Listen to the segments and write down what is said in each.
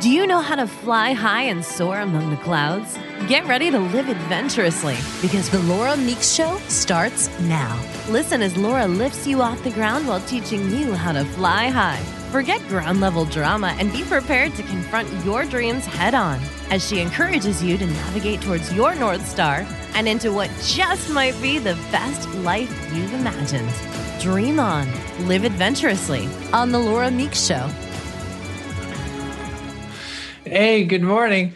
Do you know how to fly high and soar among the clouds? Get ready to live adventurously because the Laura Meeks Show starts now. Listen as Laura lifts you off the ground while teaching you how to fly high. Forget ground level drama and be prepared to confront your dreams head on as she encourages you to navigate towards your North Star and into what just might be the best life you've imagined. Dream on, live adventurously on The Laura Meeks Show. Hey, good morning.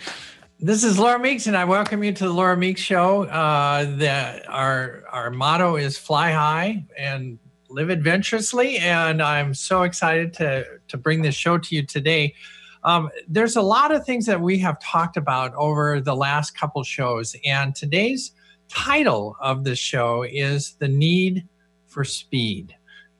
This is Laura Meeks, and I welcome you to the Laura Meeks Show. Uh, the, our our motto is "Fly high and live adventurously," and I'm so excited to to bring this show to you today. Um, there's a lot of things that we have talked about over the last couple shows, and today's title of the show is "The Need for Speed."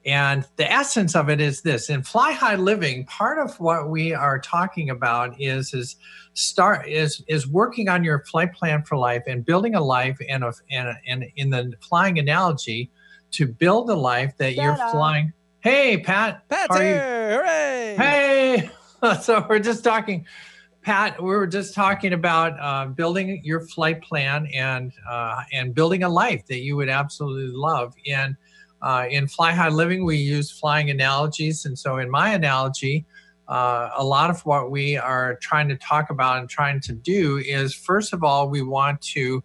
And the essence of it is this in fly high living, part of what we are talking about is is start is is working on your flight plan for life and building a life and a, and, a, and in the flying analogy to build a life that you're flying. Hey, Pat. Pat, here, hooray! Hey. so we're just talking. Pat, we were just talking about uh, building your flight plan and uh, and building a life that you would absolutely love. And uh, in Fly High Living, we use flying analogies. And so, in my analogy, uh, a lot of what we are trying to talk about and trying to do is first of all, we want to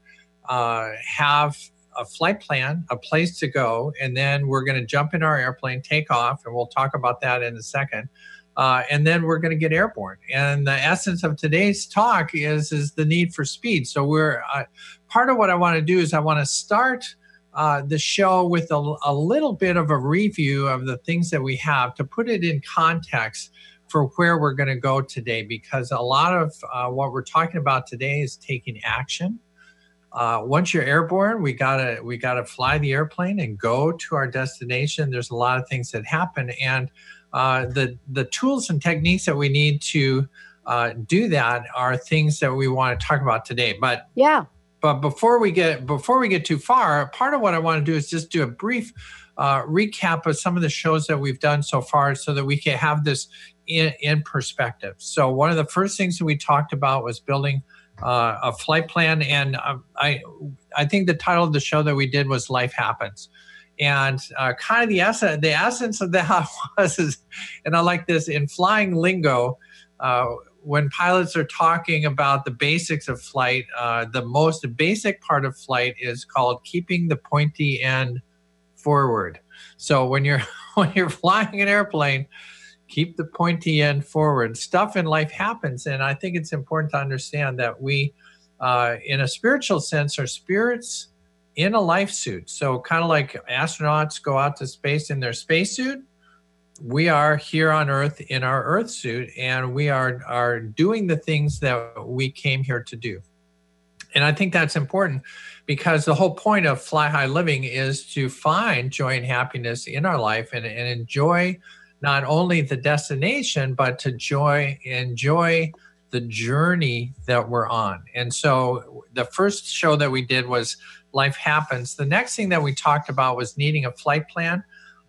uh, have a flight plan, a place to go, and then we're going to jump in our airplane, take off, and we'll talk about that in a second. Uh, and then we're going to get airborne. And the essence of today's talk is is the need for speed. So we're uh, part of what I want to do is I want to start uh, the show with a, a, little bit of a review of the things that we have to put it in context for where we're going to go today because a lot of uh, what we're talking about today is taking action. Uh, once you're airborne we gotta we gotta fly the airplane and go to our destination. There's a lot of things that happen and uh, the the tools and techniques that we need to uh, do that are things that we want to talk about today but yeah but before we get before we get too far, part of what I want to do is just do a brief uh, recap of some of the shows that we've done so far, so that we can have this in, in perspective. So one of the first things that we talked about was building uh, a flight plan, and uh, I I think the title of the show that we did was Life Happens. And uh, kind of the essence, the essence of that was, is, and I like this in flying lingo. Uh, when pilots are talking about the basics of flight, uh, the most basic part of flight is called keeping the pointy end forward. So when you're when you're flying an airplane, keep the pointy end forward. Stuff in life happens, and I think it's important to understand that we, uh, in a spiritual sense, are spirits in a life suit. So kind of like astronauts go out to space in their spacesuit we are here on earth in our earth suit and we are are doing the things that we came here to do. And i think that's important because the whole point of fly high living is to find joy and happiness in our life and, and enjoy not only the destination but to joy enjoy the journey that we're on. And so the first show that we did was life happens. The next thing that we talked about was needing a flight plan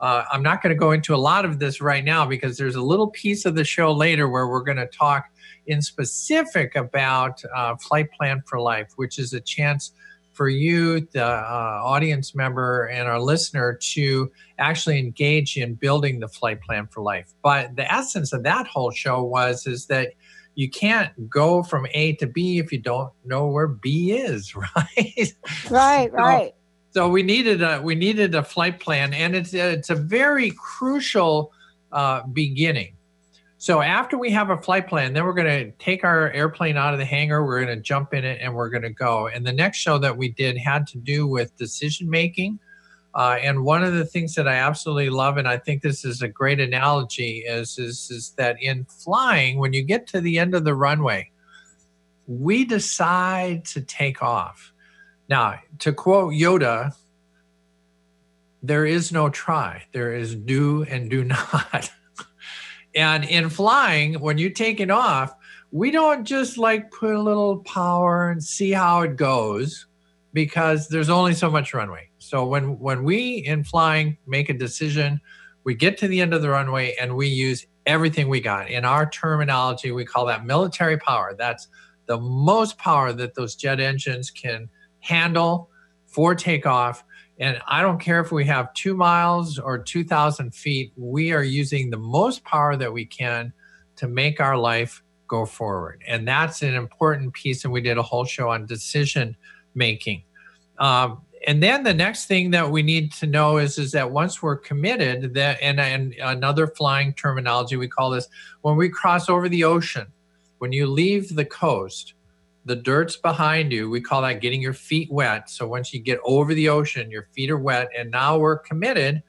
uh, I'm not going to go into a lot of this right now because there's a little piece of the show later where we're going to talk in specific about uh, Flight Plan for Life, which is a chance for you, the uh, audience member, and our listener to actually engage in building the flight plan for life. But the essence of that whole show was is that you can't go from A to B if you don't know where B is, right? Right, right. So, we needed a we needed a flight plan, and it's it's a very crucial uh, beginning. So after we have a flight plan, then we're going to take our airplane out of the hangar. We're going to jump in it, and we're going to go. And the next show that we did had to do with decision making. Uh, and one of the things that I absolutely love, and I think this is a great analogy, is, is is that in flying, when you get to the end of the runway, we decide to take off Now, to quote Yoda, there is no try. There is do and do not. and in flying, when you take it off, we don't just like put a little power and see how it goes because there's only so much runway. So when when we in flying make a decision, we get to the end of the runway and we use everything we got. In our terminology, we call that military power. That's the most power that those jet engines can handle for takeoff. And I don't care if we have two miles or 2,000 feet, we are using the most power that we can to make our life go forward. And that's an important piece. And we did a whole show on decision making. Um, and then the next thing that we need to know is is that once we're committed that and, and another flying terminology we call this when we cross over the ocean when you leave the coast the dirt's behind you we call that getting your feet wet so once you get over the ocean your feet are wet and now we're committed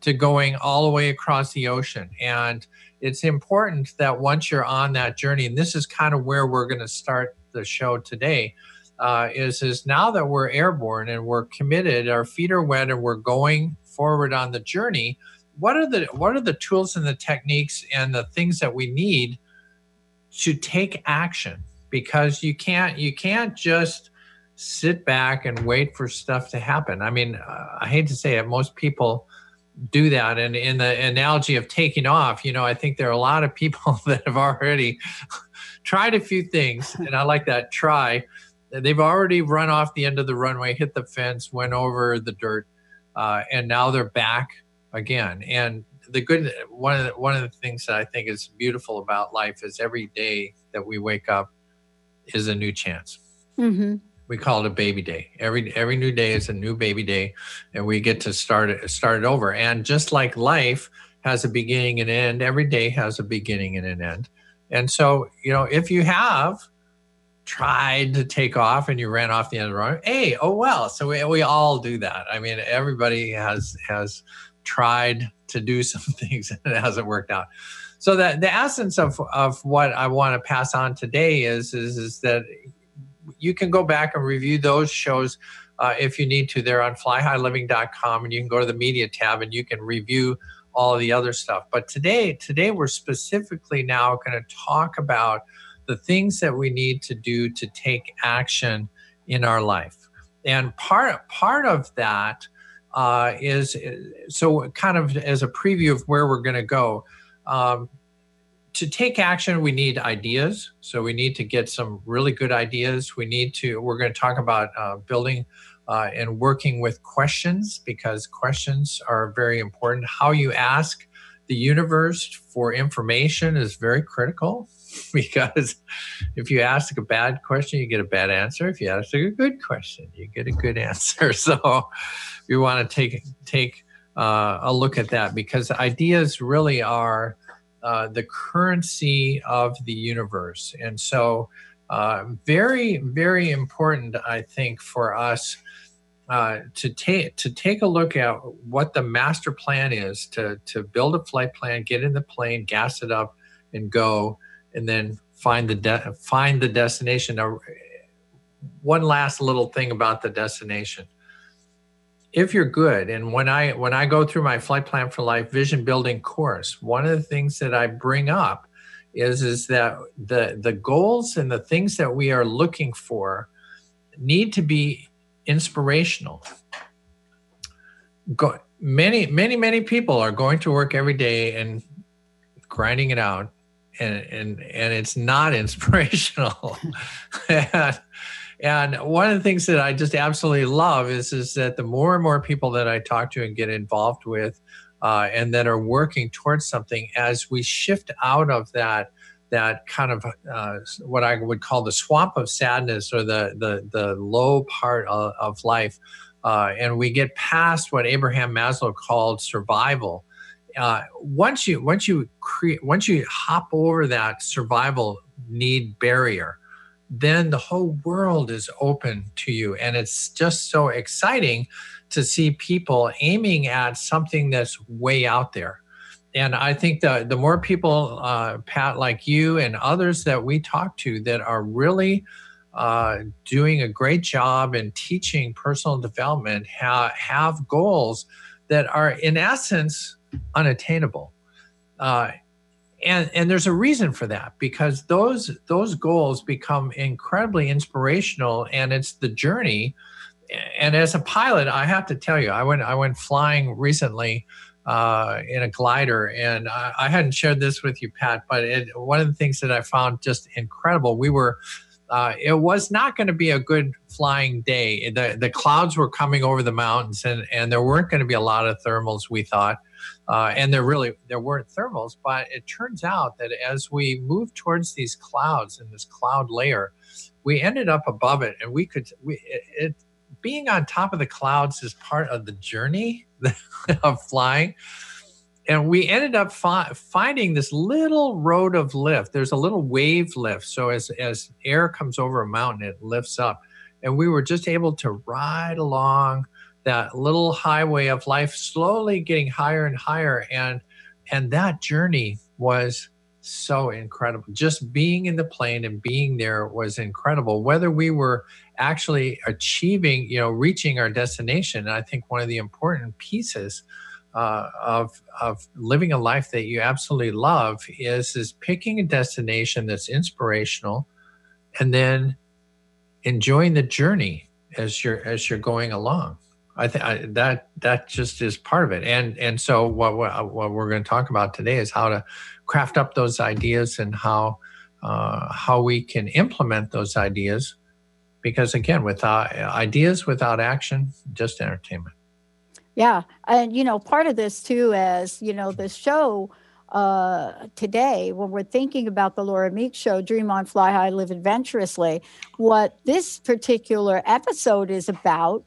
to going all the way across the ocean and it's important that once you're on that journey and this is kind of where we're going to start the show today uh, is is now that we're airborne and we're committed, our feet are wet, and we're going forward on the journey. What are the what are the tools and the techniques and the things that we need to take action? Because you can't you can't just sit back and wait for stuff to happen. I mean, uh, I hate to say it, most people do that. And in the analogy of taking off, you know, I think there are a lot of people that have already tried a few things, and I like that try they've already run off the end of the runway, hit the fence, went over the dirt, uh, and now they're back again. And the good one of the, one of the things that I think is beautiful about life is every day that we wake up is a new chance. Mm-hmm. We call it a baby day. Every every new day is a new baby day, and we get to start it start it over. And just like life has a beginning and end, every day has a beginning and an end. And so, you know, if you have tried to take off and you ran off the end of the runway. Hey, oh well. So we, we all do that. I mean, everybody has has tried to do some things and it hasn't worked out. So that the essence of, of what I want to pass on today is, is is that you can go back and review those shows uh, if you need to. They're on flyhighliving.com and you can go to the media tab and you can review all the other stuff. But today, today we're specifically now going to talk about the things that we need to do to take action in our life. And part part of that uh, is so kind of as a preview of where we're going to go. Um, to take action, we need ideas. So we need to get some really good ideas. We need to. We're going to talk about uh, building uh, and working with questions because questions are very important. How you ask the universe for information is very critical because if you ask a bad question, you get a bad answer. If you ask a good question, you get a good answer. So we want to take take uh, a look at that because ideas really are uh, the currency of the universe, and so uh, very very important, I think, for us. Uh, to take to take a look at what the master plan is to to build a flight plan, get in the plane, gas it up, and go and then find the de- find the destination. Now, one last little thing about the destination. If you're good, and when I when I go through my flight plan for life vision building course, one of the things that I bring up is is that the the goals and the things that we are looking for need to be inspirational. Go, many many many people are going to work every day and grinding it out and and and it's not inspirational. and, and one of the things that I just absolutely love is is that the more and more people that I talk to and get involved with, uh, and that are working towards something, as we shift out of that that kind of uh, what I would call the swamp of sadness or the the the low part of, of life, uh, and we get past what Abraham Maslow called survival uh, once you once you create once you hop over that survival need barrier then the whole world is open to you and it's just so exciting to see people aiming at something that's way out there and i think the the more people uh, pat like you and others that we talk to that are really uh, doing a great job in teaching personal development ha- have goals that are, in essence, unattainable. Uh, and and there's a reason for that because those those goals become incredibly inspirational and it's the journey. And as a pilot i have to tell you i went i went flying recently uh, in a glider and I, I, hadn't shared this with you pat but it, one of the things that i found just incredible we were uh, it was not going to be a good flying day. The, the clouds were coming over the mountains and, and there weren't going to be a lot of thermals we thought uh, and there really there weren't thermals, but it turns out that as we moved towards these clouds and this cloud layer, we ended up above it, and we could we it, it being on top of the clouds is part of the journey of flying. And we ended up fi- finding this little road of lift. There's a little wave lift. So as, as air comes over a mountain, it lifts up. And we were just able to ride along that little highway of life slowly getting higher and higher. And and that journey was so incredible. Just being in the plane and being there was incredible. Whether we were actually achieving you know reaching our destination i think one of the important pieces uh, of of living a life that you absolutely love is is picking a destination that's inspirational and then enjoying the journey as you're as you're going along I think that that just is part of it, and and so what what, what we're going to talk about today is how to craft up those ideas and how uh, how we can implement those ideas, because again, without ideas without action, just entertainment. Yeah, and you know, part of this too is you know the show uh, today when we're thinking about the Laura Meek show, Dream on, Fly High, Live Adventurously. What this particular episode is about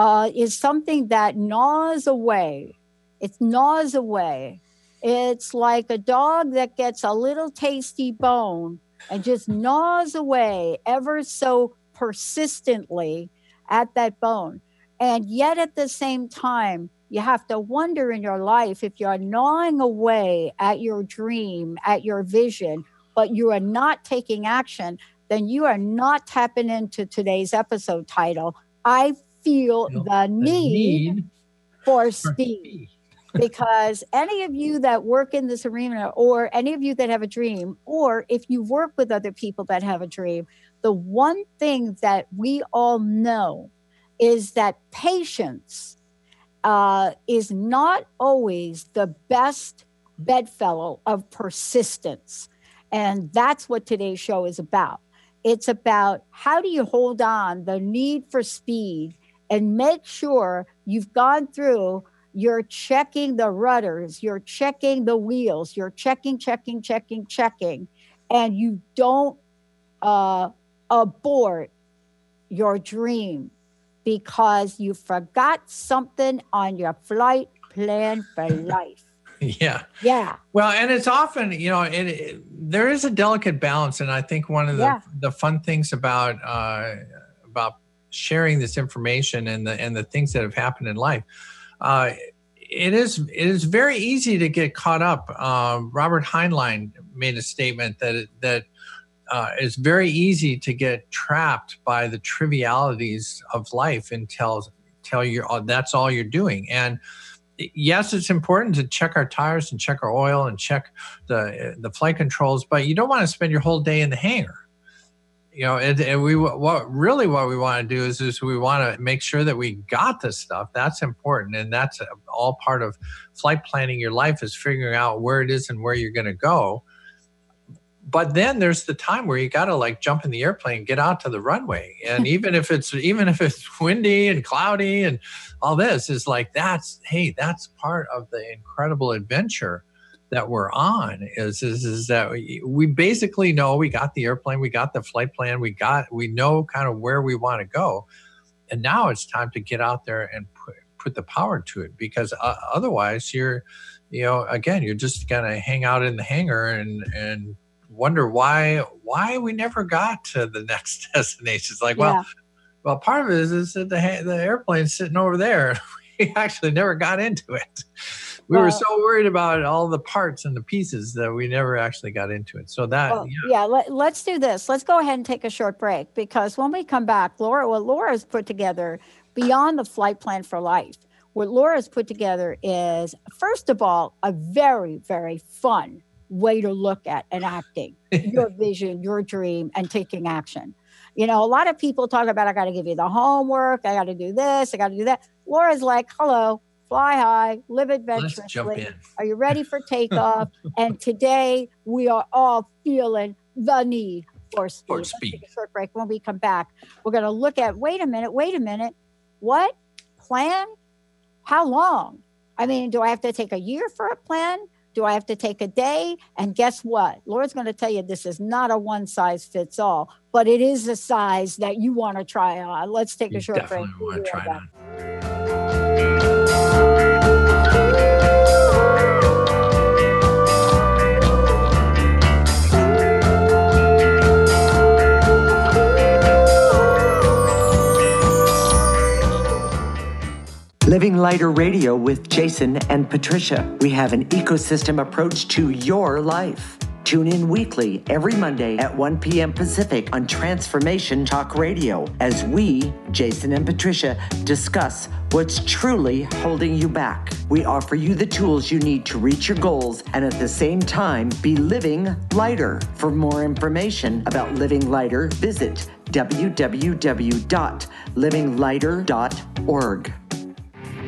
uh, is something that gnaws away. It gnaws away. It's like a dog that gets a little tasty bone and just gnaws away ever so persistently at that bone. And yet at the same time, you have to wonder in your life if you're gnawing away at your dream, at your vision, but you are not taking action, then you are not tapping into today's episode title. I feel the, the need, need, for speed. because any of you that work in this arena, or any of you that have a dream, or if you work with other people that have a dream, the one thing that we all know is that patience uh, is not always the best bedfellow of persistence. And that's what today's show is about. It's about how do you hold on the need for speed and make sure you've gone through you're checking the rudders, you're checking the wheels, you're checking, checking, checking, checking, and you don't uh, abort your dream because you forgot something on your flight plan for life. Yeah. Yeah. Well, and it's often, you know, it, it, there is a delicate balance, and I think one of the yeah. the fun things about uh, about sharing this information and the and the things that have happened in life. Uh, it is it is very easy to get caught up. Uh, Robert Heinlein made a statement that that uh, it's very easy to get trapped by the trivialities of life until tell you oh, that's all you're doing and yes it's important to check our tires and check our oil and check the the flight controls but you don't want to spend your whole day in the hangar you know, and, and we what really what we want to do is is we want to make sure that we got this stuff. That's important, and that's all part of flight planning. Your life is figuring out where it is and where you're going to go. But then there's the time where you got to like jump in the airplane, get out to the runway, and even if it's even if it's windy and cloudy and all this is like that's hey that's part of the incredible adventure that we're on is, is is that we basically know we got the airplane, we got the flight plan, we got we know kind of where we want to go, and now it's time to get out there and put put the power to it because uh, otherwise you're, you know, again you're just gonna hang out in the hangar and and wonder why why we never got to the next destination. It's like yeah. well. Well, part of it is, is that the, the airplane's sitting over there. We actually never got into it we were so worried about all the parts and the pieces that we never actually got into it. So that well, yeah, yeah let, us do this. Let's go ahead and take a short break because when we come back, Laura, what Laura's put together beyond the flight plan for life, what Laura's put together is first of all a very very fun way to look at enacting your vision, your dream, and taking action. You know, a lot of people talk about I got to give you the homework, I got to do this, I got to do that. Laura's like, hello, fly high, live adventurously. Are you ready for takeoff? and today we are all feeling the need for speed. For speed. Let's take a short break. When we come back, we're going to look at wait a minute, wait a minute. What plan? How long? I mean, do I have to take a year for a plan? Do I have to take a day? And guess what? Laura's going to tell you this is not a one size fits all, but it is a size that you want to try on. Let's take you a short break. Lighter Radio with Jason and Patricia. We have an ecosystem approach to your life. Tune in weekly every Monday at 1 p.m. Pacific on Transformation Talk Radio as we, Jason and Patricia, discuss what's truly holding you back. We offer you the tools you need to reach your goals and at the same time be living lighter. For more information about living lighter, visit www.livinglighter.org.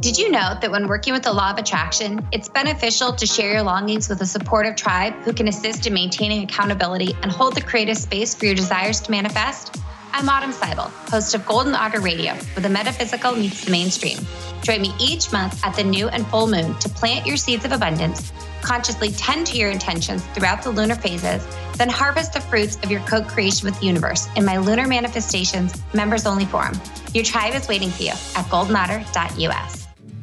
Did you know that when working with the law of attraction, it's beneficial to share your longings with a supportive tribe who can assist in maintaining accountability and hold the creative space for your desires to manifest? I'm Autumn Seibel, host of Golden Otter Radio, where the metaphysical meets the mainstream. Join me each month at the new and full moon to plant your seeds of abundance, consciously tend to your intentions throughout the lunar phases, then harvest the fruits of your co creation with the universe in my Lunar Manifestations members only forum. Your tribe is waiting for you at goldenotter.us.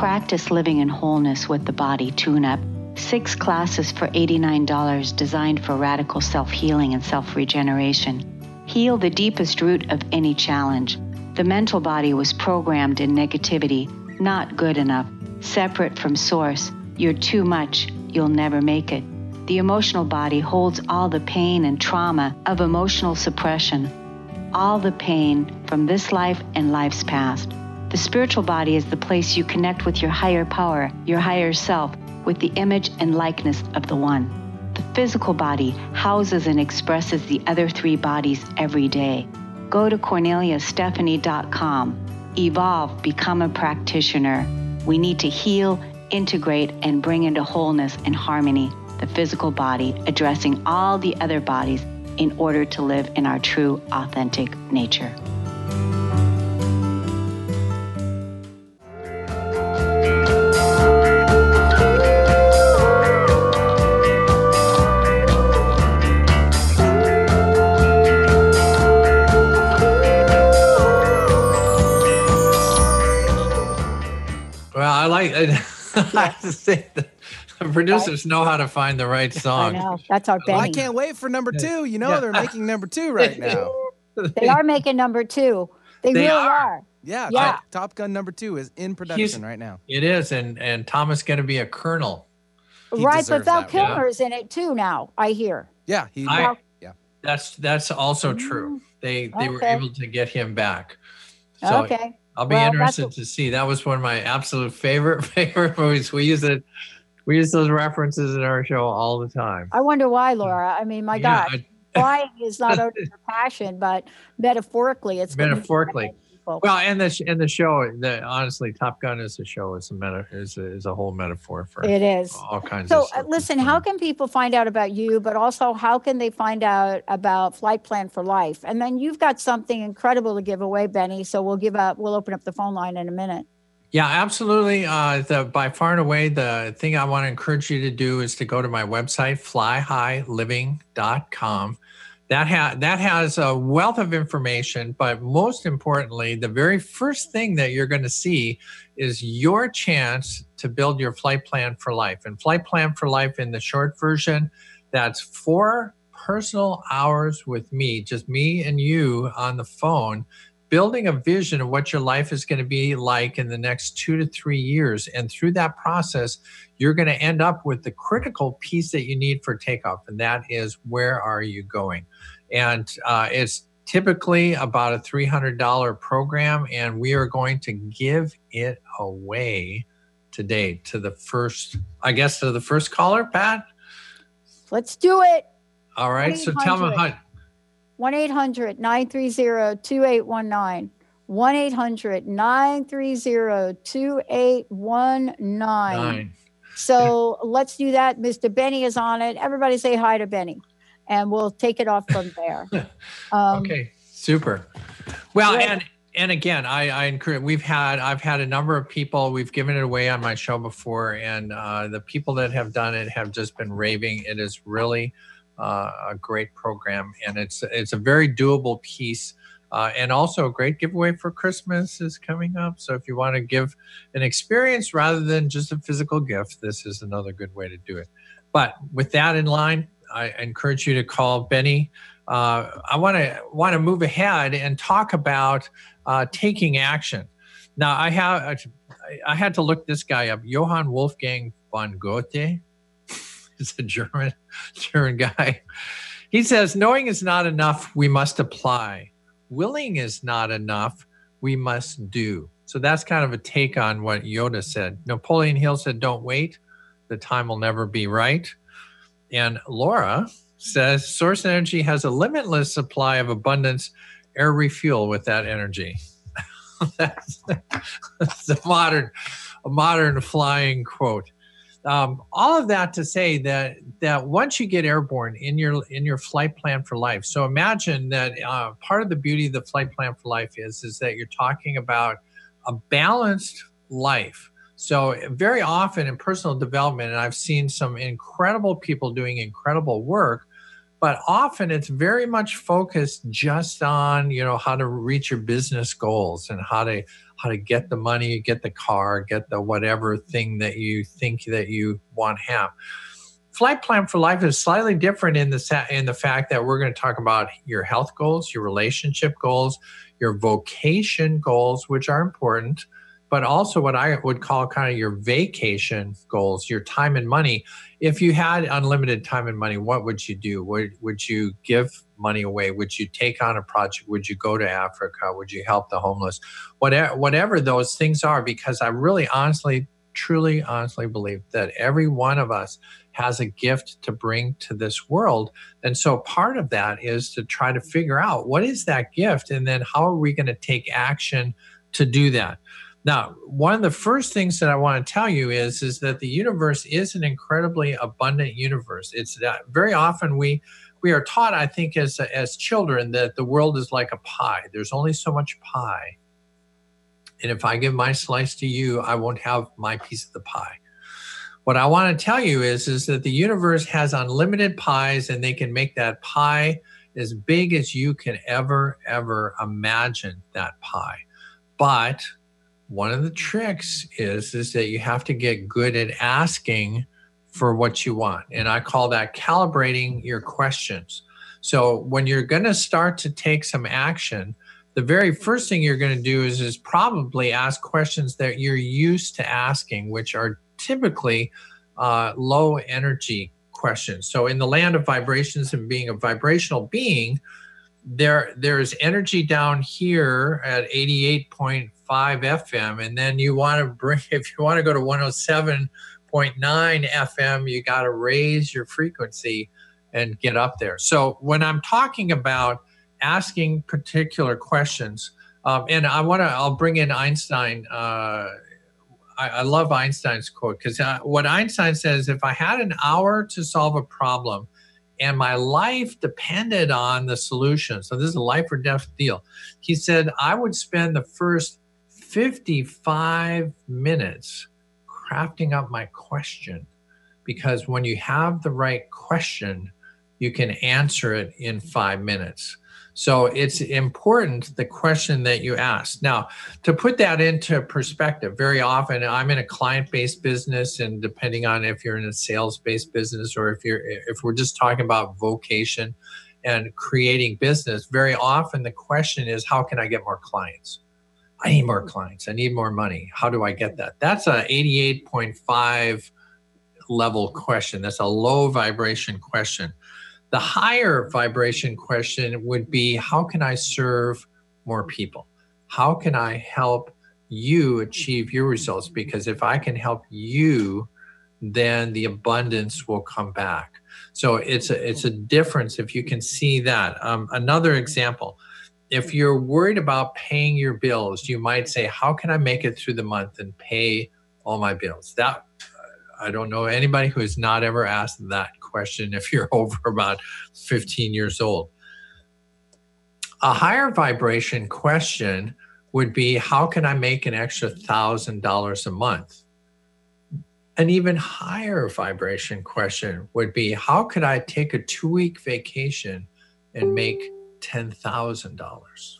Practice living in wholeness with the body tune up. Six classes for $89 designed for radical self healing and self regeneration. Heal the deepest root of any challenge. The mental body was programmed in negativity, not good enough, separate from source. You're too much, you'll never make it. The emotional body holds all the pain and trauma of emotional suppression, all the pain from this life and life's past. The spiritual body is the place you connect with your higher power, your higher self, with the image and likeness of the One. The physical body houses and expresses the other three bodies every day. Go to corneliastephanie.com. Evolve, become a practitioner. We need to heal, integrate, and bring into wholeness and harmony the physical body, addressing all the other bodies in order to live in our true, authentic nature. I like. I have to say the producers know how to find the right song. I know. That's our well, I can't wait for number two. You know, yeah. they're making number two right now. they are making number two. They, they really are. are. Yeah, yeah. Top, Top, Gun number two is in production He's, right now. It is, and and Thomas going to be a colonel. He right, but Val Kilmer's is in it too now. I hear. Yeah, he. I, yeah, that's that's also true. Mm-hmm. They they okay. were able to get him back. So, okay. I'll be Well, interested to see. That was one of my absolute favorite favorite movies. We use it. We use those references in our show all the time. I wonder why, Laura. I mean, my Yeah, God, I- flying is not only your passion, but metaphorically, it's metaphorically. People. Well, and the and the show, the honestly, Top Gun is a show. It's a meta. Is a, is a whole metaphor for It is. all kinds So, of uh, listen, how can people find out about you, but also how can they find out about Flight Plan for Life? And then you've got something incredible to give away, Benny. So we'll give up. We'll open up the phone line in a minute. Yeah, absolutely. Uh, the by far and away the thing I want to encourage you to do is to go to my website flyhighliving.com. That ha- that has a wealth of information, but most importantly, the very first thing that you're going to see is your chance to build your flight plan for life. And flight plan for life in the short version, that's four personal hours with me, just me and you on the phone building a vision of what your life is going to be like in the next two to three years. And through that process, you're going to end up with the critical piece that you need for takeoff. And that is where are you going? And uh, it's typically about a $300 program. And we are going to give it away today to the first, I guess, to the first caller, Pat. Let's do it. All right. So tell me 1-800. how. 1 800 930 2819. 1 800 930 2819. Nine. So let's do that. Mr. Benny is on it. Everybody say hi to Benny, and we'll take it off from there. Um, okay, super. Well, Great. and and again, I, I encourage. We've had I've had a number of people. We've given it away on my show before, and uh, the people that have done it have just been raving. It is really uh, a great program, and it's it's a very doable piece. Uh, and also a great giveaway for Christmas is coming up. So if you want to give an experience rather than just a physical gift, this is another good way to do it. But with that in line, I encourage you to call Benny. Uh, I want to want to move ahead and talk about uh, taking action. Now, I have I- had to look this guy up. Johann Wolfgang von Goethe. He's a German German guy. He says, "Knowing is not enough. We must apply. Willing is not enough. We must do." So that's kind of a take on what Yoda said. Napoleon Hill said, "Don't wait. The time will never be right." And Laura says source energy has a limitless supply of abundance. Air refuel with that energy. that's, that's a modern, a modern flying quote. Um, all of that to say that that once you get airborne in your in your flight plan for life. So imagine that uh, part of the beauty of the flight plan for life is is that you're talking about a balanced life. So very often in personal development, and I've seen some incredible people doing incredible work, but often it's very much focused just on you know how to reach your business goals and how to how to get the money, get the car, get the whatever thing that you think that you want to have. Flight plan for life is slightly different in the in the fact that we're going to talk about your health goals, your relationship goals, your vocation goals, which are important, but also what I would call kind of your vacation goals, your time and money. If you had unlimited time and money, what would you do? Would would you give money away? Would you take on a project? Would you go to Africa? Would you help the homeless? Whatever whatever those things are, because I really honestly, truly, honestly believe that every one of us has a gift to bring to this world. And so part of that is to try to figure out what is that gift and then how are we going to take action to do that. Now, one of the first things that I want to tell you is is that the universe is an incredibly abundant universe. It's that very often we we are taught, I think, as as children, that the world is like a pie. There's only so much pie, and if I give my slice to you, I won't have my piece of the pie. What I want to tell you is is that the universe has unlimited pies, and they can make that pie as big as you can ever ever imagine that pie. But one of the tricks is is that you have to get good at asking for what you want. And i call that calibrating your questions. So when you're going to start to take some action the very first thing you're going to do is is probably ask questions that you're used to asking which are typically uh, low energy questions. So in the land of vibrations and being a vibrational being there there's energy down here at 88.5 FM. And then you want to bring, if you want to go to 107.9 FM, you got to raise your frequency and get up there. So when I'm talking about asking particular questions, um, and I want to, I'll bring in Einstein. Uh, I, I, love Einstein's quote because uh, what Einstein says if I had an hour to solve a problem and my life depended on the solution, so this is a life or death deal, he said I would spend the first 55 minutes crafting up my question because when you have the right question, you can answer it in five minutes. So it's important the question that you ask. Now, to put that into perspective, very often I'm in a client-based business, and depending on if you're in a sales-based business or if you're if we're just talking about vocation and creating business, very often the question is, how can I get more clients? I need more clients. I need more money. How do I get that? That's a 88.5 level question. That's a low vibration question. The higher vibration question would be how can I serve more people? How can I help you achieve your results? Because if I can help you, then the abundance will come back. So it's a it's a difference if you can see that. Um, another example, if you're worried about paying your bills, you might say, "How can I make it through the month and pay all my bills?" That I don't know anybody who has not ever asked that question if you're over about 15 years old. A higher vibration question would be how can I make an extra thousand dollars a month? An even higher vibration question would be how could I take a two week vacation and make $10,000?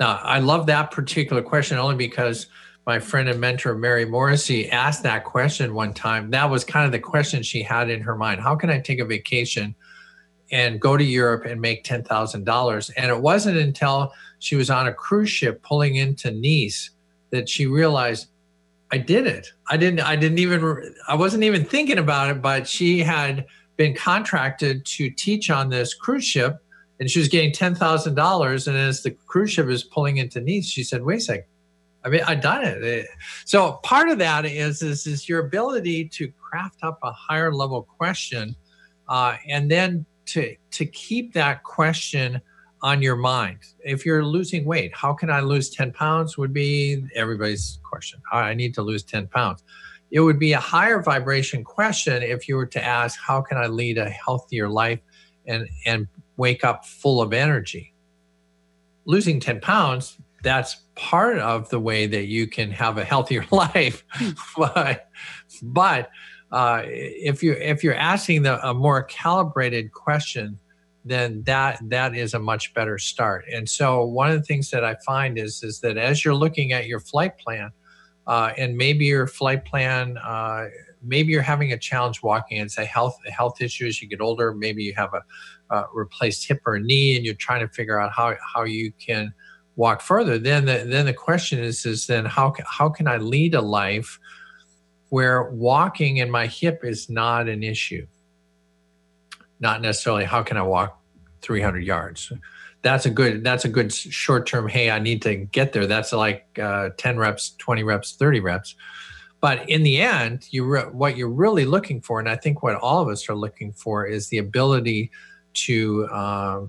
Now, I love that particular question only because my friend and mentor Mary Morrissey asked that question one time. That was kind of the question she had in her mind. How can I take a vacation and go to Europe and make $10,000? And it wasn't until she was on a cruise ship pulling into Nice that she realized I did it. I didn't I didn't even I wasn't even thinking about it, but she had been contracted to teach on this cruise ship and she was getting $10,000 and as the cruise ship is pulling into Nice, she said, "Wait a second I mean, I've done it. So part of that is is, is your ability to craft up a higher level question, uh, and then to to keep that question on your mind. If you're losing weight, how can I lose 10 pounds? Would be everybody's question. I need to lose 10 pounds. It would be a higher vibration question if you were to ask, how can I lead a healthier life and and wake up full of energy? Losing 10 pounds that's part of the way that you can have a healthier life. But but uh, if you if you're asking the, a more calibrated question, then that that is a much better start. And so one of the things that I find is is that as you're looking at your flight plan, uh, and maybe your flight plan. Uh, maybe you're having a challenge walking. and say health health issue as you get older. Maybe you have a, a replaced hip or knee, and you're trying to figure out how how you can walk further, then the, then the question is is then how how can I lead a life where walking in my hip is not an issue? Not necessarily how can I walk 300 yards. That's a good that's a good short term. Hey, I need to get there. That's like uh, 10 reps, 20 reps, 30 reps. But in the end, you re- what you're really looking for, and I think what all of us are looking for, is the ability to uh,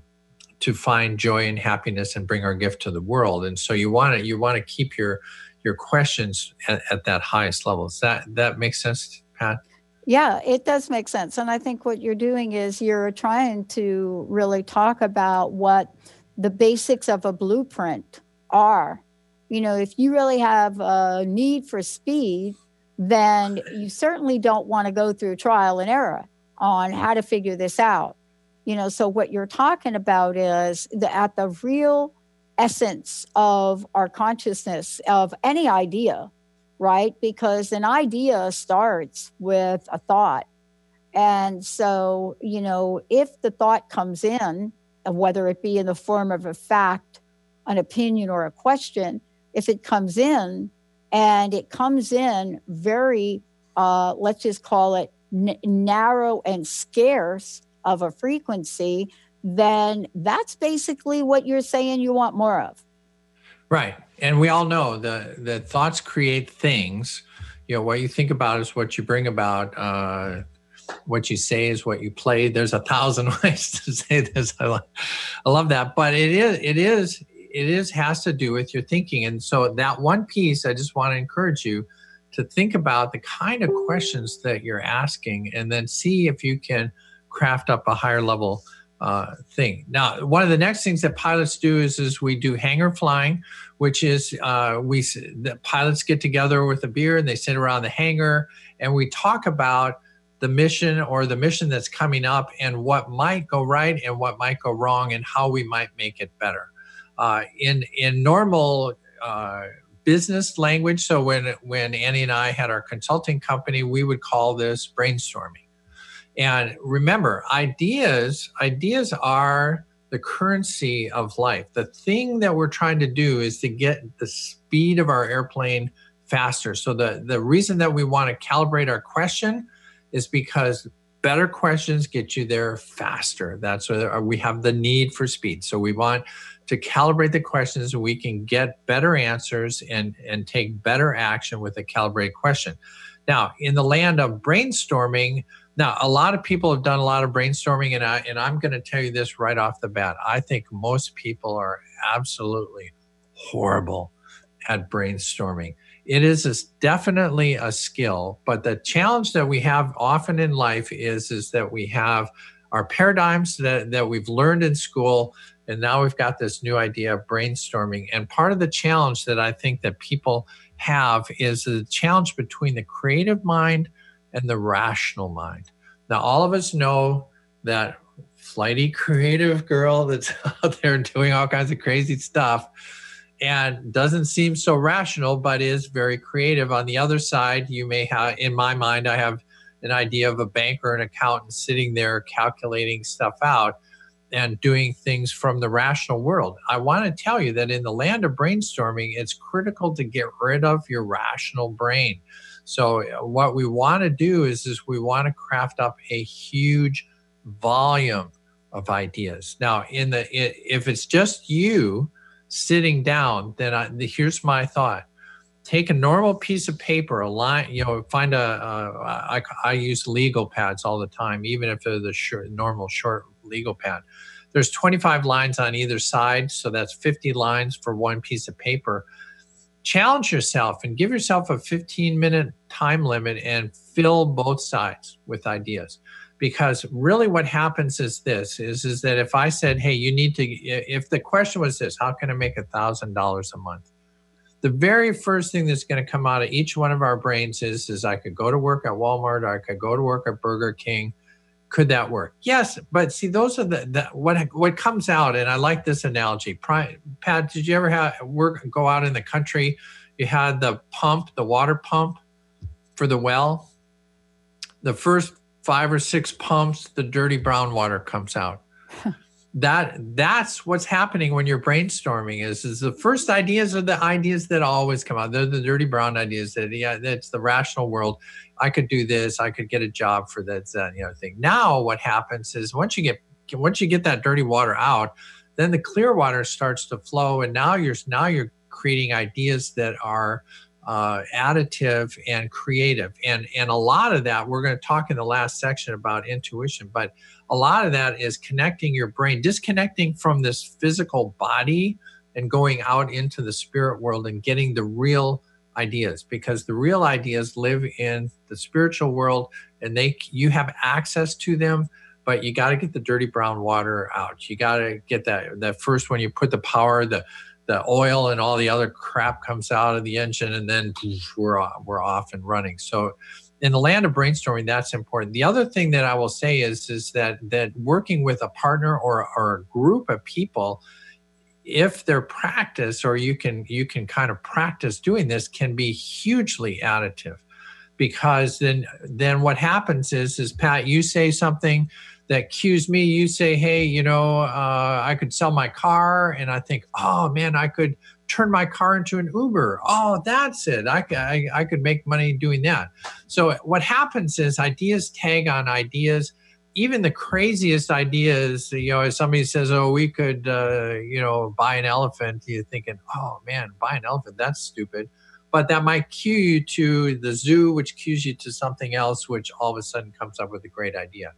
to find joy and happiness and bring our gift to the world. And so you want to you want to keep your your questions at, at that highest level. Does that that makes sense, Pat? Yeah, it does make sense. And I think what you're doing is you're trying to really talk about what the basics of a blueprint are. You know, if you really have a need for speed, then you certainly don't want to go through trial and error on how to figure this out. You know so what you're talking about is the at the real essence of our consciousness of any idea right? Because an idea starts with a thought. And so you know if the thought comes in whether it be in the form of a fact an opinion or a question if it comes in and it comes in very uh, let's just call it n- narrow and scarce of a frequency, then that's basically what you're saying you want more of. Right. And we all know that that thoughts create things. You know, what you think about is what you bring about. Uh, what you say is what you play. There's a thousand ways to say this. I love, I love that. But it is, it is, it is has to do with your thinking. And so that one piece, I just want to encourage you to think about the kind of questions that you're asking, and then see if you can craft up a higher level uh, thing. Now, one of the next things that pilots do is, is we do hangar flying, which is uh, we the pilots get together with a beer and they sit around the hangar and we talk about the mission or the mission that's coming up and what might go right and what might go wrong and how we might make it better. Uh, in in normal uh, business language, so when when Annie and I had our consulting company, we would call this brainstorming. And remember, ideas ideas are the currency of life. The thing that we're trying to do is to get the speed of our airplane faster. So the the reason that we want to calibrate our question is because better questions get you there faster. That's where we have the need for speed. So we want to calibrate the questions we can get better answers and, and take better action with a calibrated question. Now, in the land of brainstorming, now a lot of people have done a lot of brainstorming, and I and I'm going to tell you this right off the bat. I think most people are absolutely horrible at brainstorming it is a, definitely a skill but the challenge that we have often in life is is that we have our paradigms that, that we've learned in school and now we've got this new idea of brainstorming. And part of the challenge that i think that people have is the challenge between the creative mind and the rational mind. Now all of us know that flighty creative girl that's out there doing all kinds of crazy stuff and doesn't seem so rational, but is very creative. On the other side, you may have, in my mind, I have an idea of a banker, an accountant sitting there calculating stuff out and doing things from the rational world. I want to tell you that in the land of brainstorming, it's critical to get rid of your rational brain. So what we want to do is, is we want to craft up a huge volume of ideas. Now, in the if it's just you, sitting down, then I, here's my thought. Take a normal piece of paper, a line, you know, find a. I use legal pads all the time, even if they're the short, normal short legal pad. There's 25 lines on either side, so that's 50 lines for one piece of paper. Challenge yourself and give yourself a 15 minute time limit and fill both sides with ideas because really what happens is this is is that if i said hey you need to if the question was this how can i make a thousand dollars a month the very first thing that's going to come out of each one of our brains is is i could go to work at walmart or i could go to work at burger king could that work? Yes but see those are the, the what what comes out and i like this analogy. Pat did you ever have work go out in the country you had the pump the water pump for the well? The first five or six pumps, the dirty brown water comes out. that that's what's happening when you're brainstorming is is the first ideas are the ideas that always come out. They're the dirty brown ideas that yeah that's the rational world. I could do this. I could get a job for that that you know thing. Now what happens is once you get once you get that dirty water out then the clear water starts to flow and now you're now you're creating ideas that are uh, additive and creative. And and a lot of that we're going to talk in the last section about intuition but a lot of that is connecting your brain disconnecting from this physical body and going out into the spirit world and getting the real ideas because the real ideas live in the spiritual world and they you have access to them but you got to get the dirty brown water out. You got to get that that first when you put the power the the oil and all the other crap comes out of the engine and then we're off, we're off and running. So in the land of brainstorming that's important the other thing that i will say is is that that working with a partner or, or a group of people if they're practice or you can you can kind of practice doing this can be hugely additive because then then what happens is is pat you say something that cues me. You say, hey, you know, uh, I could sell my car. And I think, oh man, I could turn my car into an Uber. Oh, that's it. I, I, I could make money doing that. So what happens is ideas tag on ideas. even the craziest ideas, you know, if somebody says, "Oh, we could, uh, you know, buy an elephant," you're thinking, "Oh man, buy an elephant? That's stupid." But that might cue you to the zoo, which cues you to something else, which all of a sudden comes up with a great idea.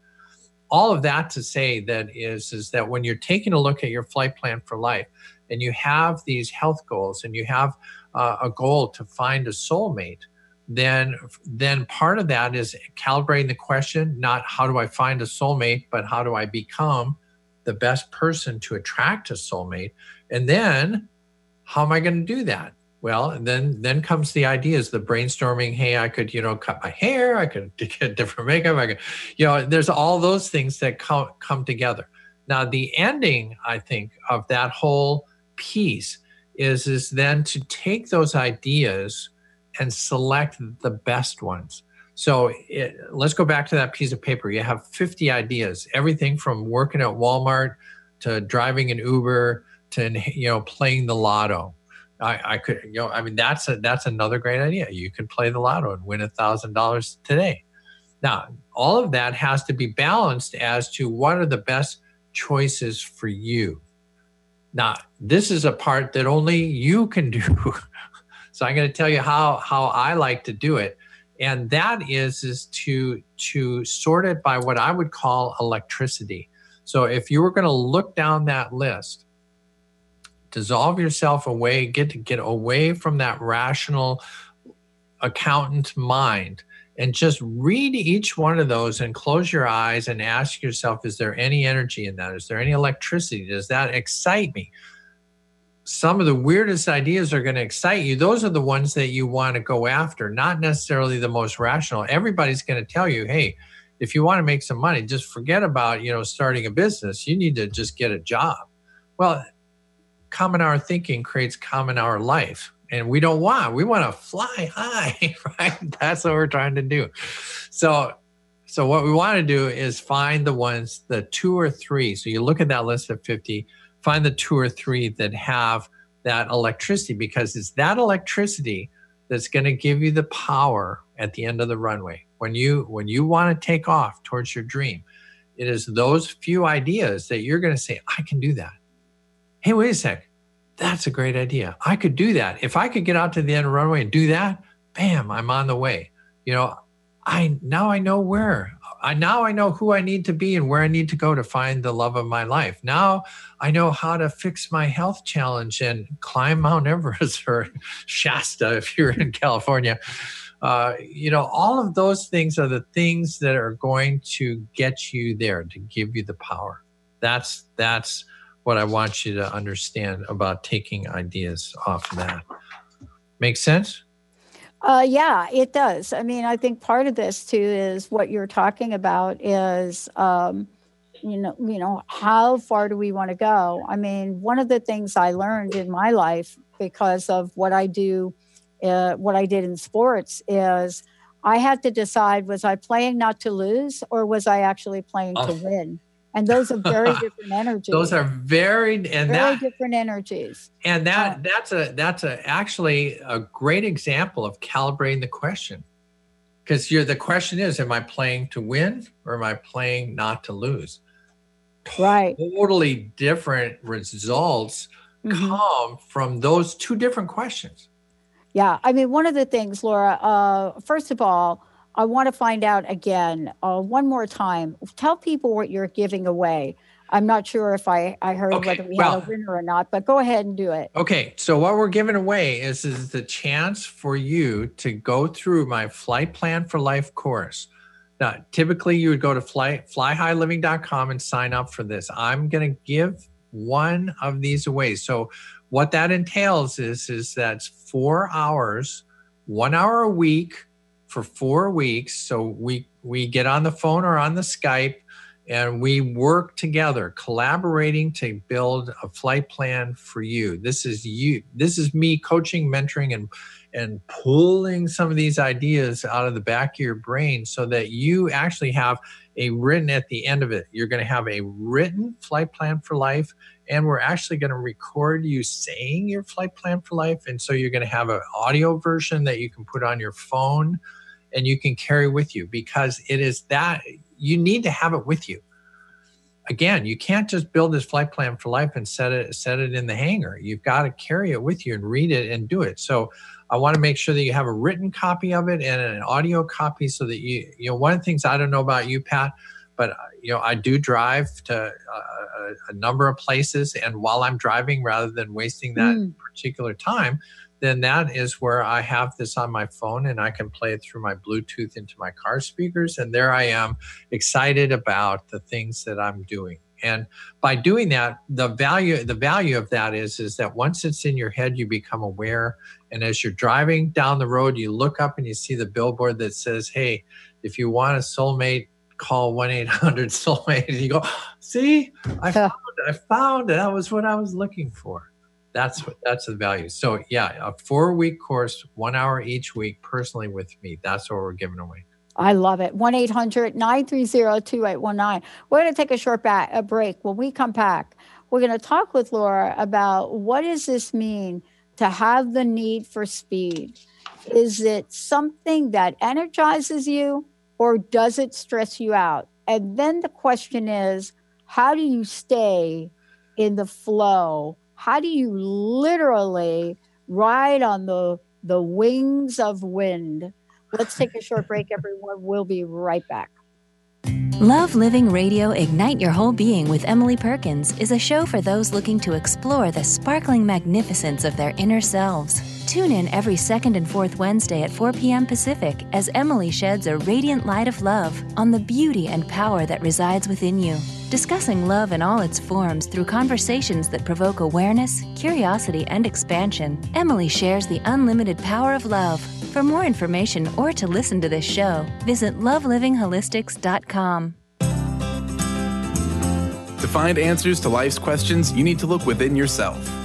All of that to say that is is that when you're taking a look at your flight plan for life, and you have these health goals, and you have uh, a goal to find a soulmate then then part of that is calibrating the question not how do i find a soulmate but how do i become the best person to attract a soulmate? And then how am i going to do that? Well then then comes the ideas the brainstorming hey i could you know cut my hair i could get different makeup i could you know there's all those things that come come together. Now the ending i think of that whole piece is is then to take those ideas and select the best ones. So it, let's go back to that piece of paper. You have 50 ideas, everything from working at Walmart to driving an Uber to you know playing the lotto. I, I could you know I mean that's a, that's another great idea. You could play the lotto and win a thousand dollars today. Now all of that has to be balanced as to what are the best choices for you. Now this is a part that only you can do. So I'm going to tell you how how I like to do it, and that is is to to sort it by what I would call electricity. So if you were going to look down that list, dissolve yourself away, get to get away from that rational accountant mind and just read each one of those and close your eyes and ask yourself is there any energy in that is there any electricity does that excite me some of the weirdest ideas are going to excite you. Those are the ones that you want to go after, not necessarily the most rational. Everybody's going to tell you, hey, if you want to make some money, just forget about, you know, starting a business. You need to just get a job. Well, common hour thinking creates common hour life. And we don't want, we want to fly high, right? That's what we're trying to do. So so what we want to do is find the ones, the two or three. So you look at that list of 50 find the two or three that have that electricity because it's that electricity that's going to give you the power at the end of the runway when you when you want to take off towards your dream it is those few ideas that you're going to say i can do that hey wait a sec that's a great idea i could do that if i could get out to the end of the runway and do that bam i'm on the way you know i now i know where I now I know who I need to be and where I need to go to find the love of my life. Now I know how to fix my health challenge and climb Mount Everest or Shasta if you're in California. Uh, you know, all of those things are the things that are going to get you there to give you the power. That's that's what I want you to understand about taking ideas off of that. Make sense? Uh, yeah, it does. I mean, I think part of this too is what you're talking about is, um, you know, you know, how far do we want to go? I mean, one of the things I learned in my life because of what I do, uh, what I did in sports is I had to decide was I playing not to lose or was I actually playing oh. to win? And those are very different energies. Those are very and very that, different energies. And that uh, that's a that's a actually a great example of calibrating the question. Because you're the question is am i playing to win or am i playing not to lose? Right. Totally different results mm-hmm. come from those two different questions. Yeah. I mean one of the things laura uh, first of all I want to find out again, uh, one more time. Tell people what you're giving away. I'm not sure if I, I heard okay, whether we well, had a winner or not, but go ahead and do it. Okay. So what we're giving away is, is the chance for you to go through my flight plan for life course. Now, typically you would go to fly, flyhighliving.com and sign up for this. I'm going to give one of these away. So what that entails is, is that's four hours, one hour a week for four weeks. So we we get on the phone or on the Skype and we work together collaborating to build a flight plan for you. This is you this is me coaching mentoring and and pulling some of these ideas out of the back of your brain so that you actually have a written at the end of it you're going to have a written flight plan for life and we're actually going to record you saying your flight plan for life. And so you're going to have an audio version that you can put on your phone and you can carry with you because it is that you need to have it with you. Again, you can't just build this flight plan for life and set it set it in the hangar. You've got to carry it with you and read it and do it. So I want to make sure that you have a written copy of it and an audio copy so that you you know one of the things I don't know about you, Pat, but uh, you know I do drive to uh, a, a, number of places, and while I'm driving, rather than wasting that mm. particular time, then that is where I have this on my phone and I can play it through my Bluetooth into my car speakers, and there I am, excited about the things that I'm doing. And by doing that, the value the value of that is is that once it's in your head, you become aware. And as you're driving down the road, you look up and you see the billboard that says, "Hey, if you want a soulmate call 1-800 soulmate and you go see i found i found it. that was what i was looking for that's that's the value so yeah a four week course one hour each week personally with me that's what we're giving away I love it. 1 800 930 2819. We're going to take a short back, a break. When we come back, we're going to talk with Laura about what does this mean to have the need for speed? Is it something that energizes you or does it stress you out? And then the question is, how do you stay in the flow? How do you literally ride on the the wings of wind? Let's take a short break, everyone. We'll be right back. Love Living Radio Ignite Your Whole Being with Emily Perkins is a show for those looking to explore the sparkling magnificence of their inner selves. Tune in every second and fourth Wednesday at 4 p.m. Pacific as Emily sheds a radiant light of love on the beauty and power that resides within you. Discussing love in all its forms through conversations that provoke awareness, curiosity, and expansion, Emily shares the unlimited power of love. For more information or to listen to this show, visit lovelivingholistics.com. To find answers to life's questions, you need to look within yourself.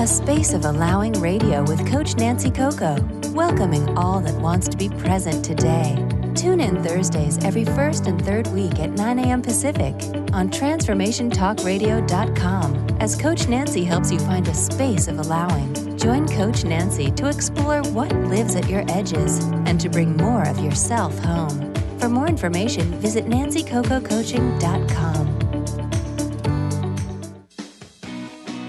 A space of allowing radio with Coach Nancy Coco, welcoming all that wants to be present today. Tune in Thursdays every first and third week at 9 a.m. Pacific on TransformationTalkRadio.com as Coach Nancy helps you find a space of allowing. Join Coach Nancy to explore what lives at your edges and to bring more of yourself home. For more information, visit nancycococoaching.com.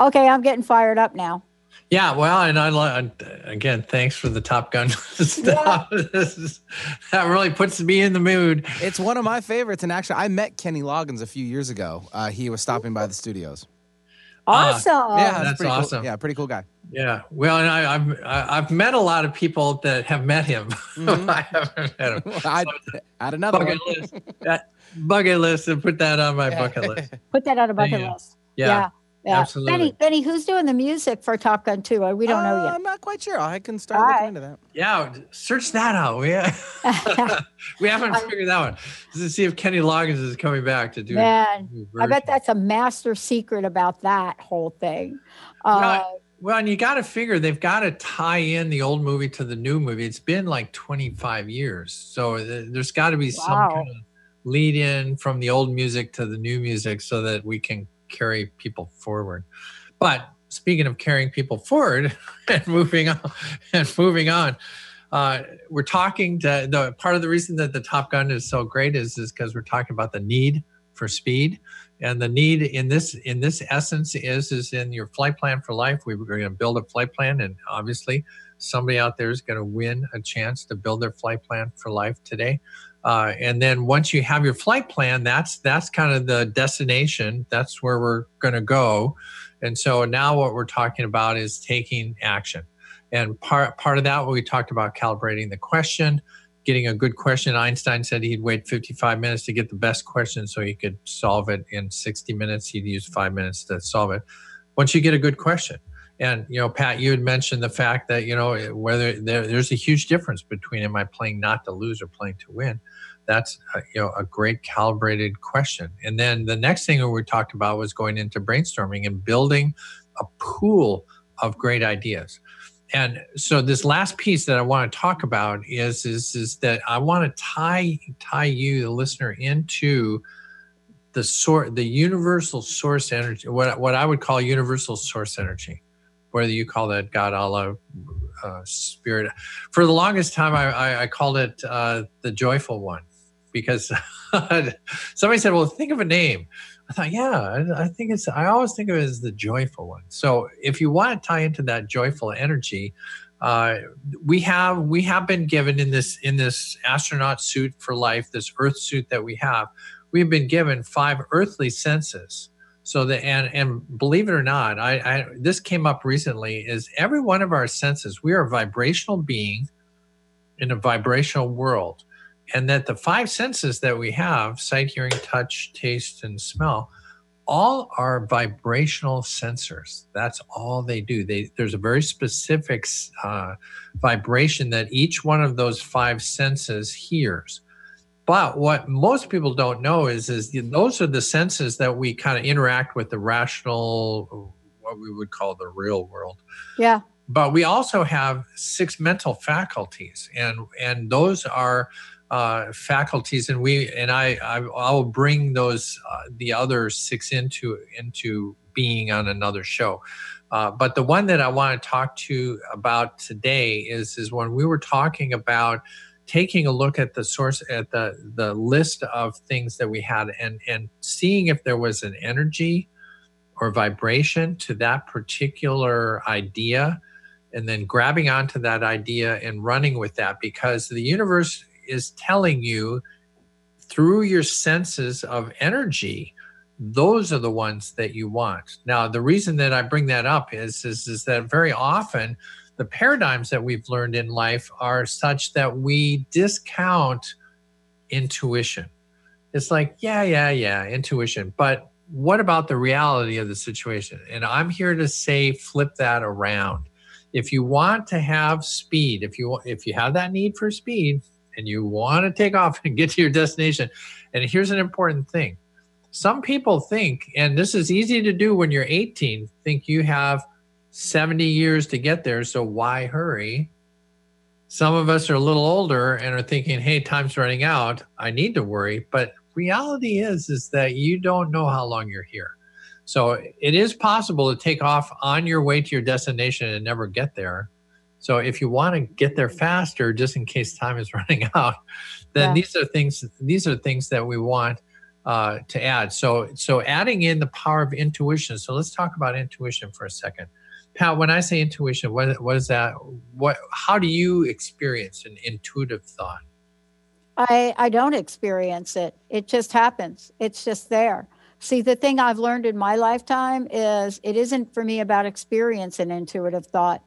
Okay, I'm getting fired up now. Yeah, well, and I again, thanks for the Top Gun stuff. Yeah. that really puts me in the mood. It's one of my favorites, and actually, I met Kenny Loggins a few years ago. Uh, he was stopping by the studios. Awesome. Uh, yeah, that's pretty awesome. Cool. Yeah, pretty cool guy. Yeah. Well, and I, I've I- I've met a lot of people that have met him. I haven't met him. I add another bucket one. list. That bucket list and put that on my bucket list. Put that on a bucket Yeah. list. Yeah, Yeah. yeah. absolutely. Benny, Benny, who's doing the music for Top Gun 2? Uh, We don't know Uh, yet. I'm not quite sure. I can start All looking right. into that. Yeah, search that out. We, we haven't figured that one. To see if Kenny Loggins is coming back to do. Man, I bet that's a master secret about that whole thing. Uh, Well, well, and you got to figure they've got to tie in the old movie to the new movie. It's been like 25 years, so th- there's got to be some kind of lead in from the old music to the new music so that we can carry people forward. But speaking of carrying people forward and moving on and moving on, uh, we're talking to the part of the reason that the Top Gun is so great is is because we're talking about the need for speed. And the need in this in this essence is is in your flight plan for life. We were going to build a flight plan and obviously somebody out there is going to win a chance to build their flight plan for life today uh, and then once you have your flight plan that's that's kind of the destination that's where we're going to go and so now what we're talking about is taking action and part part of that what we talked about calibrating the question getting a good question. Einstein said he'd wait 55 minutes to get the best question so he could solve it in 60 minutes. He'd use five minutes to solve it. Once you get a good question, and you know, Pat, you had mentioned the fact that you know whether there, there's a huge difference between am I playing not to lose or playing to win. That's uh, you know a great calibrated question. And then the next thing we talked about was going into brainstorming and building a pool of great ideas. And so this last piece that I want to talk about is is is that I want to tie tie you the listener into the sort the universal source energy what what I would call universal source energy whether you call that God Allah uh, spirit. For the longest time I, I, I called it uh, the joyful one because somebody said well think of a name I thought, yeah, I, think it's, I always think of it as the joyful one. So if you want to tie into that joyful energy, uh, we have, we have been given in this, in this astronaut suit for life, this earth suit that we have, we've been given five earthly senses. So that, and, and believe it or not, I, I, this came up recently is every one of our senses, we are a vibrational being in a vibrational world and that the five senses that we have sight hearing touch taste and smell all are vibrational sensors. That's all they do. They there's a very specific uh, vibration that each one of those five senses hears. But what most people don't know is is those are the senses that we kind of interact with the rational what we would call the real world. Yeah. But we also have six mental faculties and and those are uh, faculties, and we and I, I I'll bring those uh, the other six into into being on another show. Uh, but the one that I want to talk to about today is is when we were talking about taking a look at the source at the the list of things that we had and and seeing if there was an energy or vibration to that particular idea and then grabbing onto that idea and running with that because the universe is telling you through your senses of energy those are the ones that you want. Now the reason that i bring that up is is, is that very often the paradigms that we've learned in life are such that we discount intuition. It's like yeah yeah yeah intuition. But what about the reality of the situation? And i'm here to say flip that around. If you want to have speed if you if you have that need for speed and you want to take off and get to your destination. And here's an important thing. Some people think, and this is easy to do when you're 18, think you have 70 years to get there, so why hurry? Some of us are a little older and are thinking, hey, time's running out. I need to worry. But reality is, is that you don't know how long you're here. So it is possible to take off on your way to your destination and never get there. So if you want to get there faster, just in case time is running out, then Yeah. these are things. These are things that we want uh, to add. So so adding in the power of intuition. So let's talk about intuition for a second. Pat, when I say intuition, what what is that? What how do you experience an intuitive thought? I, I don't experience it. It just happens. It's just there. See, the thing I've learned in my lifetime is it isn't for me about experience and intuitive thought.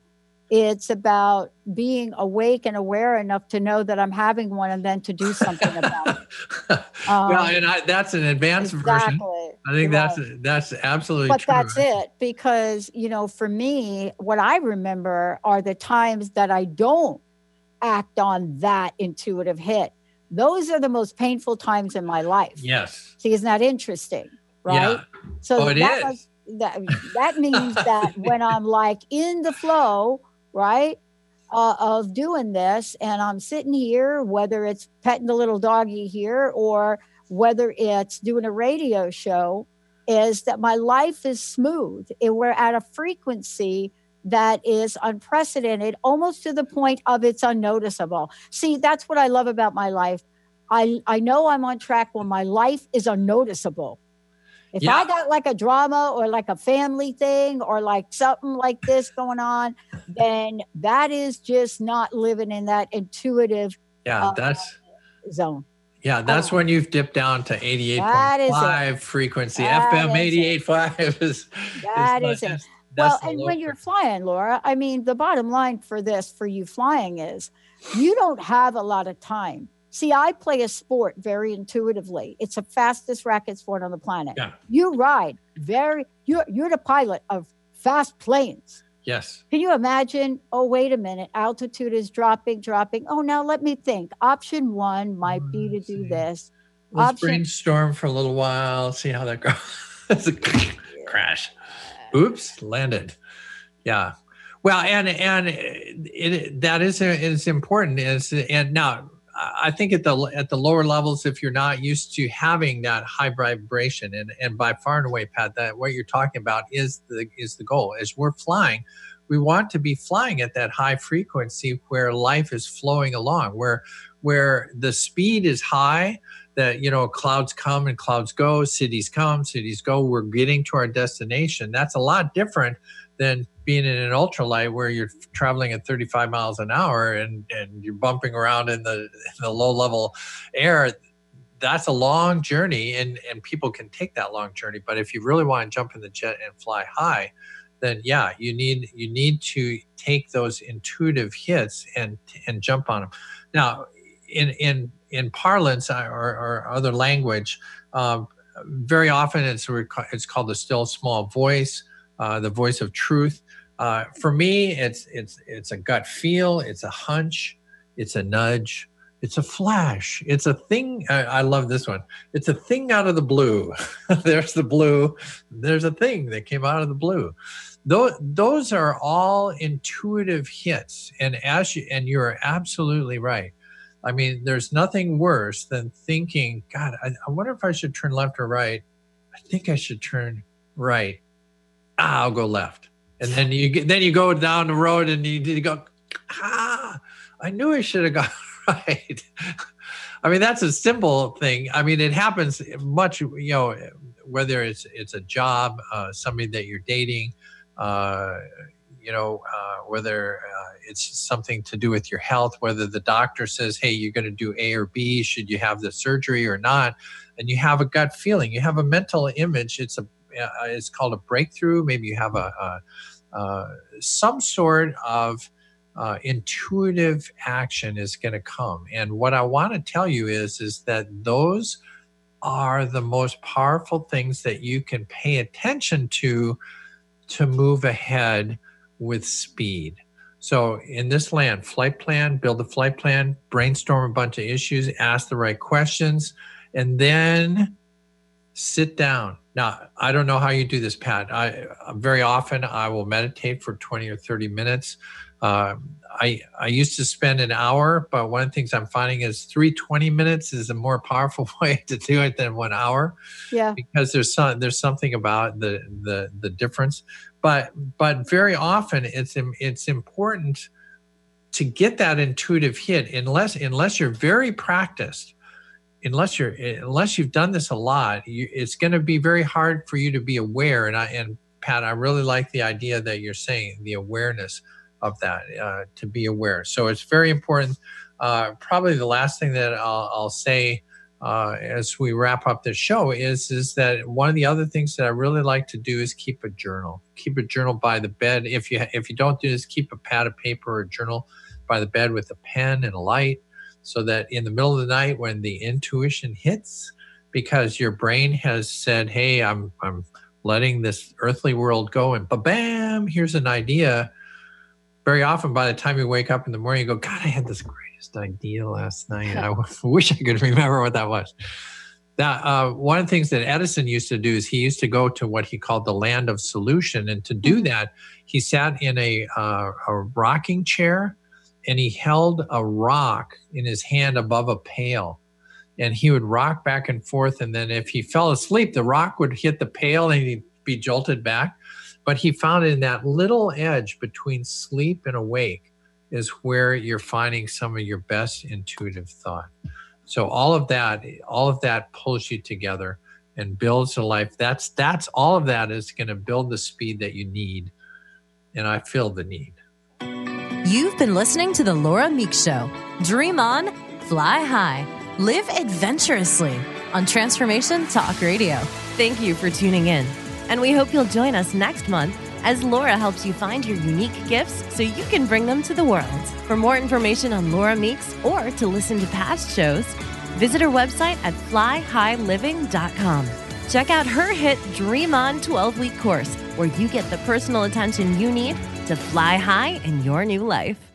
It's about being awake and aware enough to know that I'm having one and then to do something about it. Um, well, and I, that's an advanced exactly, version. I think right. that's that's absolutely true. but true. that's it because you know, for me, what I remember are the times that I don't act on that intuitive hit. Those are the most painful times in my life. Yes. See, isn't that interesting? Right. Yeah. So oh, it that, is. Was, that that means that when I'm like in the flow, right, uh, of doing this, and I'm sitting here, whether it's petting the little doggy here or whether it's doing a radio show, is that my life is smooth. And we're at a frequency that is unprecedented, almost to the point of it's unnoticeable. See, that's what I love about my life. I, I know I'm on track when my life is unnoticeable. If yeah. I got like a drama or like a family thing or like something like this going on, then that is just not living in that intuitive yeah, uh, that's zone. Yeah, that's when you've dipped down to 88.5 frequency. That FM 88.5 is that is, is it. well, and when you're flying, Laura, I mean, the bottom line for this, for you flying, is you don't have a lot of time See, I play a sport very intuitively. It's the fastest racket sport on the planet. Yeah. You ride very you're you're the pilot of fast planes. Yes. Can you imagine? Oh, wait a minute. Altitude is dropping, dropping. Oh, now let me think. Option one might be mm, to do this. Let's Option- brainstorm for a little while, see how that goes. it's a crash. Oops, landed. Yeah. Well, and and it, that is is important. Is and now I think at the at the lower levels, if you're not used to having that high vibration, and and by far and away, Pat, that what you're talking about is the is the goal. As we're flying, we want to be flying at that high frequency where life is flowing along, where where the speed is high. That you know, clouds come and clouds go, cities come, cities go. We're getting to our destination. That's a lot different than being in an ultralight where you're traveling at 35 miles an hour and, and you're bumping around in the, in the low level air that's a long journey and, and people can take that long journey but if you really want to jump in the jet and fly high then yeah you need you need to take those intuitive hits and and jump on them now in in in parlance or, or other language um, very often it's it's called the still small voice uh, the voice of truth. Uh, for me, it's it's it's a gut feel, it's a hunch, it's a nudge, it's a flash, it's a thing. I, I love this one. It's a thing out of the blue. there's the blue. There's a thing that came out of the blue. Those those are all intuitive hits, and as you and you're absolutely right. I mean, there's nothing worse than thinking, God, I, I wonder if I should turn left or right. I think I should turn right ah, I'll go left. And then you then you go down the road and you, you go, ah, I knew I should have gone right. I mean, that's a simple thing. I mean, it happens much, you know, whether it's it's a job, uh, somebody that you're dating, uh, you know, uh, whether uh, it's something to do with your health, whether the doctor says, hey, you're going to do A or B, should you have the surgery or not? And you have a gut feeling, you have a mental image. It's a uh, it's called a breakthrough. Maybe you have a, a some sort of uh, intuitive action is going to come. And what I want to tell you is is that those are the most powerful things that you can pay attention to to move ahead with speed. So in this land, flight plan, build a flight plan, brainstorm a bunch of issues, ask the right questions, and then sit down now, I don't know how you do this, Pat. I very often I will meditate for 20 or 30 minutes. Uh, I I used to spend an hour, but one of the things I'm finding is three 20 minutes is a more powerful way to do it than one hour. Yeah. Because there's some there's something about the the the difference. But but very often it's it's important to get that intuitive hit unless unless you're very practiced unless you're unless you've done this a lot, you, it's going to be very hard for you to be aware. And I and Pat, I really like the idea that you're saying the awareness of that uh, to be aware. So it's very important. Uh, probably the last thing that I'll, I'll say uh, as we wrap up the show is is that one of the other things that I really like to do is keep a journal. Keep a journal by the bed. If you if you don't do this, keep a pad of paper or journal by the bed with a pen and a light, so that in the middle of the night when the intuition hits, because your brain has said, "Hey, I'm I'm letting this earthly world go," and bam, here's an idea. Very often, by the time you wake up in the morning, you go, "God, I had this greatest idea last night. I wish I could remember what that was. That uh, one of the things that Edison used to do is he used to go to what he called the land of solution, and to do mm-hmm. that, he sat in a uh, a rocking chair, and he held a rock in his hand above a pail, and he would rock back and forth, and then if he fell asleep, the rock would hit the pail and he'd be jolted back. But he found in that little edge between sleep and awake is where you're finding some of your best intuitive thought. So all of that, all of that pulls you together and builds a life. That's that's all of that is going to build the speed that you need. And I feel the need. You've been listening to the Laura Meeks Show. Dream on, fly high, live adventurously on Transformation Talk Radio. Thank you for tuning in. And we hope you'll join us next month as Laura helps you find your unique gifts so you can bring them to the world. For more information on Laura Meeks or to listen to past shows, visit her website at flyhighliving.com. Check out her hit Dream On 12 week course, where you get the personal attention you need to fly high in your new life.